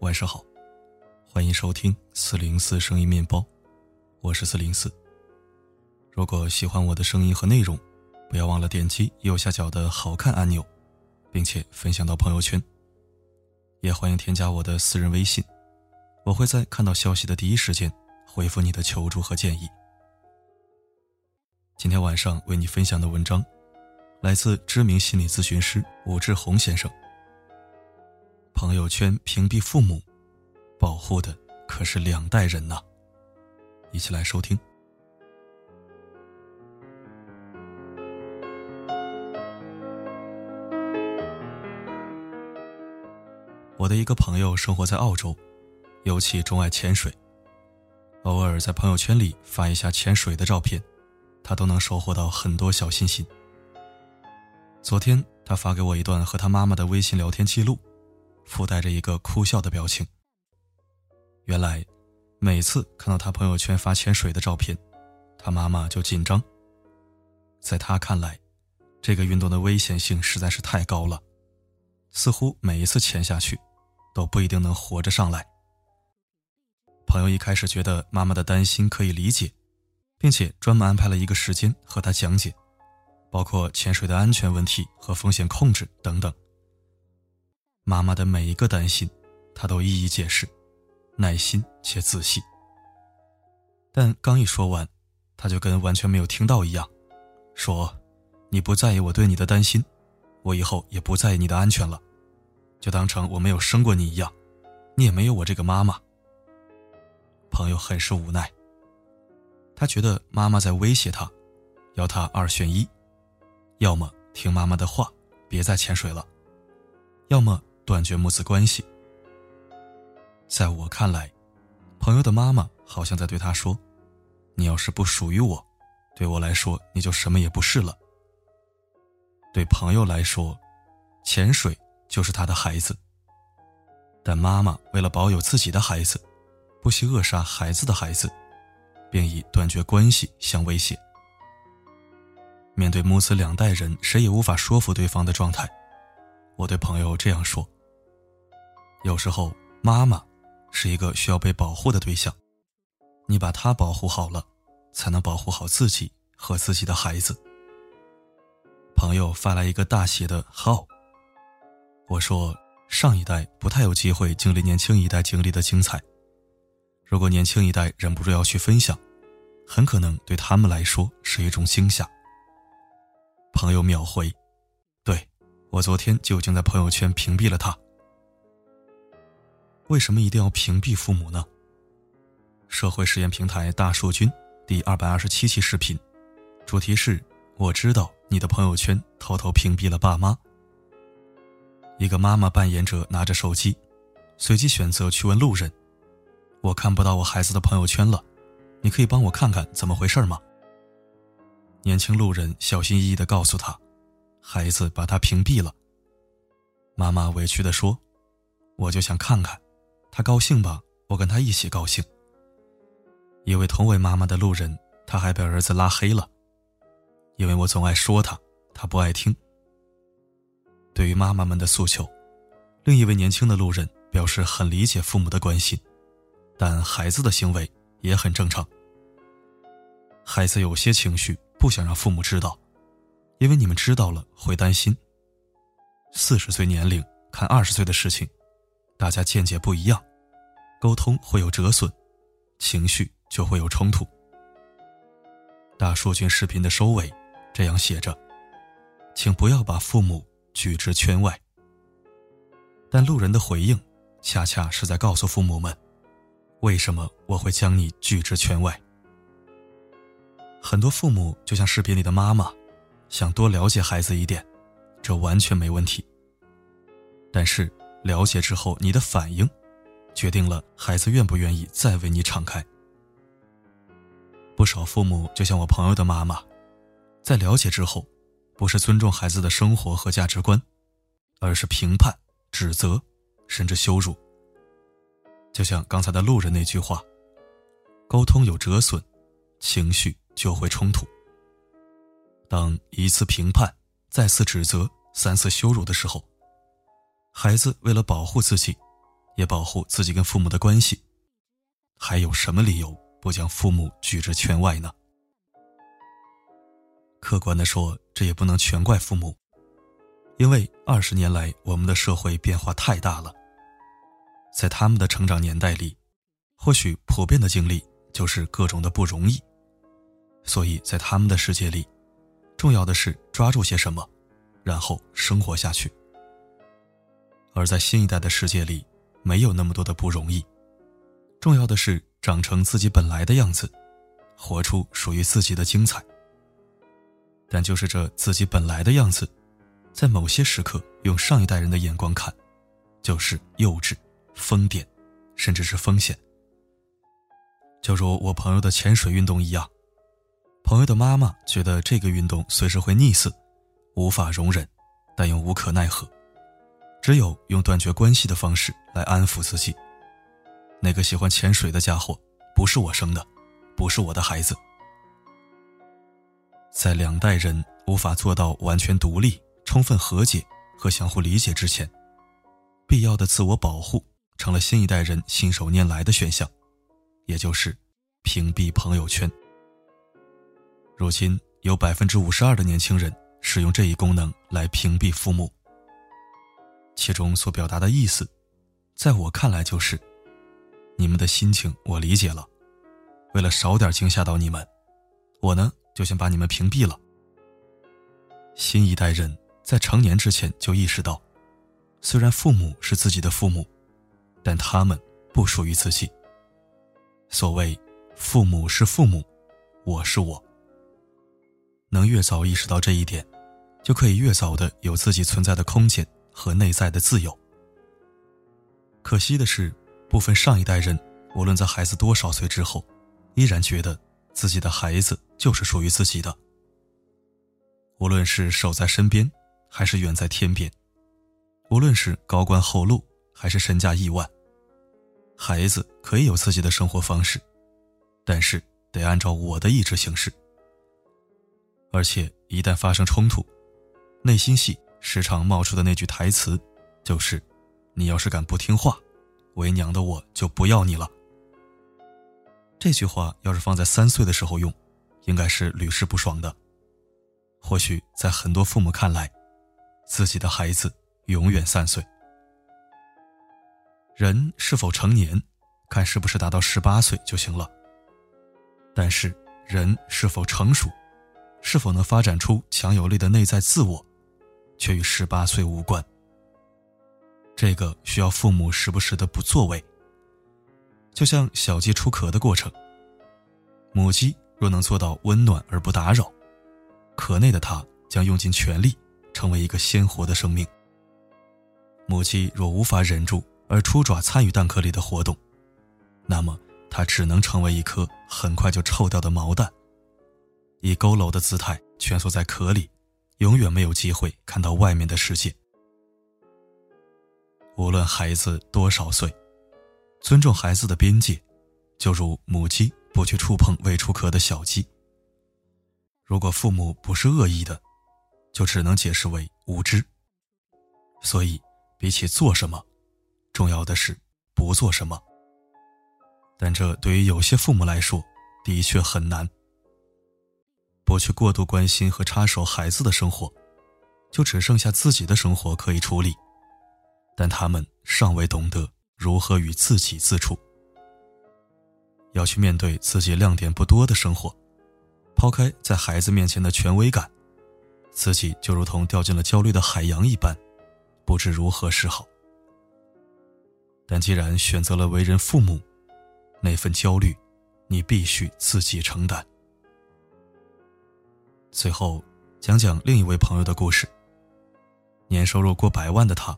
晚上好，欢迎收听四零四声音面包，我是四零四。如果喜欢我的声音和内容，不要忘了点击右下角的好看按钮，并且分享到朋友圈。也欢迎添加我的私人微信，我会在看到消息的第一时间回复你的求助和建议。今天晚上为你分享的文章，来自知名心理咨询师武志红先生。朋友圈屏蔽父母，保护的可是两代人呐！一起来收听。我的一个朋友生活在澳洲，尤其钟爱潜水，偶尔在朋友圈里发一下潜水的照片，他都能收获到很多小心心。昨天他发给我一段和他妈妈的微信聊天记录。附带着一个哭笑的表情。原来，每次看到他朋友圈发潜水的照片，他妈妈就紧张。在他看来，这个运动的危险性实在是太高了，似乎每一次潜下去，都不一定能活着上来。朋友一开始觉得妈妈的担心可以理解，并且专门安排了一个时间和他讲解，包括潜水的安全问题和风险控制等等。妈妈的每一个担心，他都一一解释，耐心且仔细。但刚一说完，他就跟完全没有听到一样，说：“你不在意我对你的担心，我以后也不在意你的安全了，就当成我没有生过你一样，你也没有我这个妈妈。”朋友很是无奈，他觉得妈妈在威胁他，要他二选一，要么听妈妈的话，别再潜水了，要么。断绝母子关系。在我看来，朋友的妈妈好像在对他说：“你要是不属于我，对我来说你就什么也不是了。”对朋友来说，潜水就是他的孩子。但妈妈为了保有自己的孩子，不惜扼杀孩子的孩子，便以断绝关系相威胁。面对母子两代人谁也无法说服对方的状态，我对朋友这样说。有时候，妈妈是一个需要被保护的对象，你把她保护好了，才能保护好自己和自己的孩子。朋友发来一个大写的号。我说，上一代不太有机会经历年轻一代经历的精彩，如果年轻一代忍不住要去分享，很可能对他们来说是一种惊吓。朋友秒回，对我昨天就已经在朋友圈屏蔽了他。为什么一定要屏蔽父母呢？社会实验平台大数君第二百二十七期视频，主题是“我知道你的朋友圈偷偷屏蔽了爸妈”。一个妈妈扮演者拿着手机，随机选择去问路人：“我看不到我孩子的朋友圈了，你可以帮我看看怎么回事吗？”年轻路人小心翼翼地告诉他：“孩子把他屏蔽了。”妈妈委屈地说：“我就想看看。”他高兴吧，我跟他一起高兴。一位同为妈妈的路人，他还被儿子拉黑了，因为我总爱说他，他不爱听。对于妈妈们的诉求，另一位年轻的路人表示很理解父母的关心，但孩子的行为也很正常。孩子有些情绪不想让父母知道，因为你们知道了会担心。四十岁年龄看二十岁的事情。大家见解不一样，沟通会有折损，情绪就会有冲突。大数据视频的收尾这样写着：“请不要把父母拒之圈外。”但路人的回应，恰恰是在告诉父母们，为什么我会将你拒之圈外。很多父母就像视频里的妈妈，想多了解孩子一点，这完全没问题。但是。了解之后，你的反应，决定了孩子愿不愿意再为你敞开。不少父母就像我朋友的妈妈，在了解之后，不是尊重孩子的生活和价值观，而是评判、指责，甚至羞辱。就像刚才的路人那句话：“沟通有折损，情绪就会冲突。”当一次评判，再次指责，三次羞辱的时候。孩子为了保护自己，也保护自己跟父母的关系，还有什么理由不将父母拒之圈外呢？客观的说，这也不能全怪父母，因为二十年来我们的社会变化太大了。在他们的成长年代里，或许普遍的经历就是各种的不容易，所以在他们的世界里，重要的是抓住些什么，然后生活下去。而在新一代的世界里，没有那么多的不容易，重要的是长成自己本来的样子，活出属于自己的精彩。但就是这自己本来的样子，在某些时刻用上一代人的眼光看，就是幼稚、疯癫，甚至是风险。就如我朋友的潜水运动一样，朋友的妈妈觉得这个运动随时会溺死，无法容忍，但又无可奈何，只有用断绝关系的方式来安抚自己。那个喜欢潜水的家伙，不是我生的，不是我的孩子。在两代人无法做到完全独立、充分和解和相互理解之前，必要的自我保护成了新一代人信手拈来的选项，也就是屏蔽朋友圈。如今有百分之五十二的年轻人使用这一功能来屏蔽父母，其中所表达的意思，在我看来就是：你们的心情我理解了，为了少点惊吓到你们，我呢。就先把你们屏蔽了。新一代人在成年之前就意识到，虽然父母是自己的父母，但他们不属于自己。所谓“父母是父母，我是我”，能越早意识到这一点，就可以越早的有自己存在的空间和内在的自由。可惜的是，部分上一代人，无论在孩子多少岁之后，依然觉得。自己的孩子就是属于自己的，无论是守在身边，还是远在天边；无论是高官厚禄，还是身家亿万，孩子可以有自己的生活方式，但是得按照我的意志行事。而且一旦发生冲突，内心戏时常冒出的那句台词，就是：“你要是敢不听话，为娘的我就不要你了。”这句话要是放在三岁的时候用，应该是屡试不爽的。或许在很多父母看来，自己的孩子永远三岁。人是否成年，看是不是达到十八岁就行了。但是人是否成熟，是否能发展出强有力的内在自我，却与十八岁无关。这个需要父母时不时的不作为。就像小鸡出壳的过程，母鸡若能做到温暖而不打扰，壳内的它将用尽全力，成为一个鲜活的生命。母鸡若无法忍住而出爪参与蛋壳里的活动，那么它只能成为一颗很快就臭掉的毛蛋，以佝偻的姿态蜷缩在壳里，永远没有机会看到外面的世界。无论孩子多少岁。尊重孩子的边界，就如母鸡不去触碰未出壳的小鸡。如果父母不是恶意的，就只能解释为无知。所以，比起做什么，重要的是不做什么。但这对于有些父母来说，的确很难。不去过度关心和插手孩子的生活，就只剩下自己的生活可以处理。但他们尚未懂得。如何与自己自处？要去面对自己亮点不多的生活，抛开在孩子面前的权威感，自己就如同掉进了焦虑的海洋一般，不知如何是好。但既然选择了为人父母，那份焦虑，你必须自己承担。最后，讲讲另一位朋友的故事。年收入过百万的他。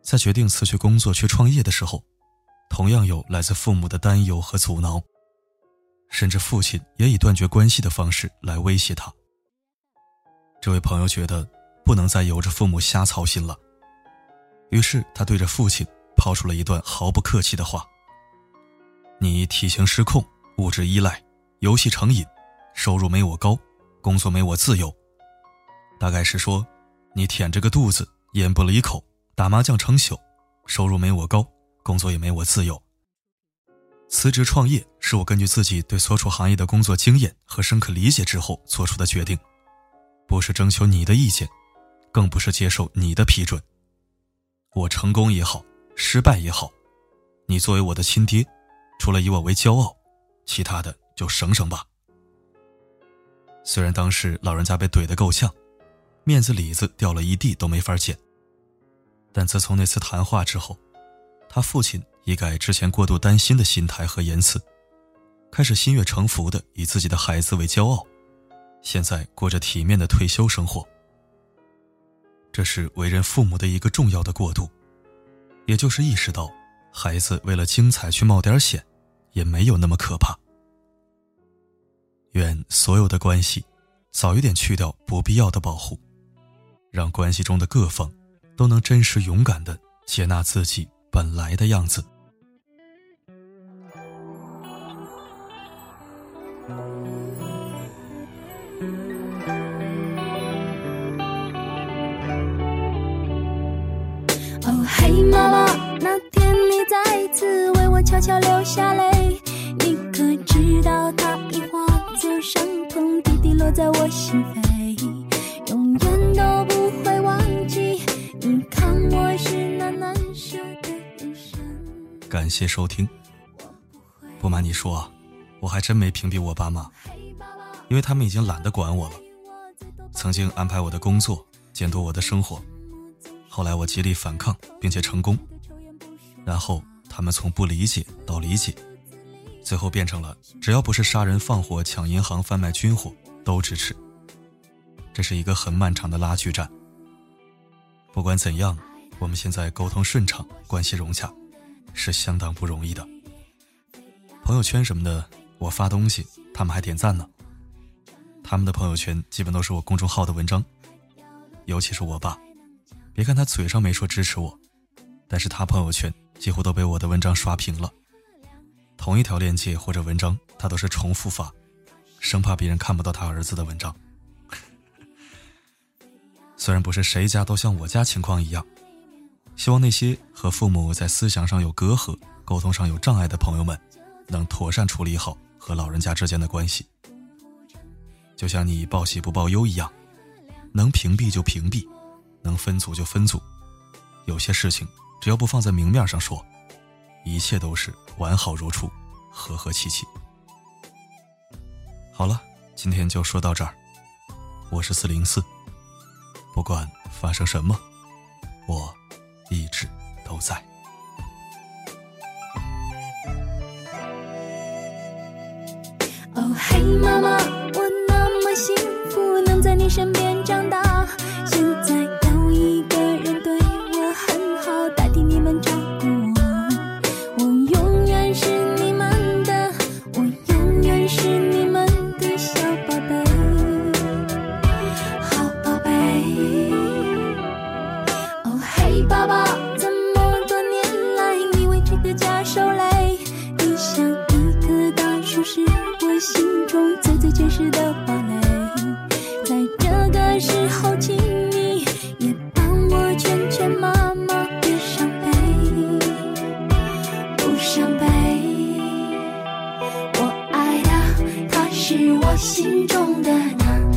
在决定辞去工作去创业的时候，同样有来自父母的担忧和阻挠，甚至父亲也以断绝关系的方式来威胁他。这位朋友觉得不能再由着父母瞎操心了，于是他对着父亲抛出了一段毫不客气的话：“你体型失控，物质依赖，游戏成瘾，收入没我高，工作没我自由。大概是说，你舔着个肚子，烟不离口。”打麻将成宿，收入没我高，工作也没我自由。辞职创业是我根据自己对所处行业的工作经验和深刻理解之后做出的决定，不是征求你的意见，更不是接受你的批准。我成功也好，失败也好，你作为我的亲爹，除了以我为骄傲，其他的就省省吧。虽然当时老人家被怼得够呛，面子里子掉了一地都没法捡，但自从那次谈话之后，他父亲。一改之前过度担心的心态和言辞，开始心悦诚服的以自己的孩子为骄傲，现在过着体面的退休生活。这是为人父母的一个重要的过渡，也就是意识到，孩子为了精彩去冒点险，也没有那么可怕。愿所有的关系，早一点去掉不必要的保护，让关系中的各方，都能真实勇敢的接纳自己本来的样子。哦嘿，妈妈，那天你再次为我悄悄流下泪，你可知道它已化作伤痛，滴滴落在我心扉，永远都不会忘记。你看我是那难舍的人生。感谢收听。不瞒你说，我还真没屏蔽我爸妈，因为他们已经懒得管我了。曾经安排我的工作，监督我的生活。后来我极力反抗，并且成功，然后他们从不理解到理解，最后变成了只要不是杀人放火、抢银行、贩卖军火都支持。这是一个很漫长的拉锯战。不管怎样，我们现在沟通顺畅，关系融洽，是相当不容易的。朋友圈什么的，我发东西，他们还点赞呢。他们的朋友圈基本都是我公众号的文章，尤其是我爸。别看他嘴上没说支持我，但是他朋友圈几乎都被我的文章刷屏了。同一条链接或者文章，他都是重复发，生怕别人看不到他儿子的文章。虽然不是谁家都像我家情况一样，希望那些和父母在思想上有隔阂、沟通上有障碍的朋友们，能妥善处理好和老人家之间的关系。就像你报喜不报忧一样，能屏蔽就屏蔽。能分组就分组，有些事情只要不放在明面上说，一切都是完好如初，和和气气。好了，今天就说到这儿。我是四零四，不管发生什么，我一直都在。哦嘿，妈妈，我那么幸福，能在你身边长大。是我心中的那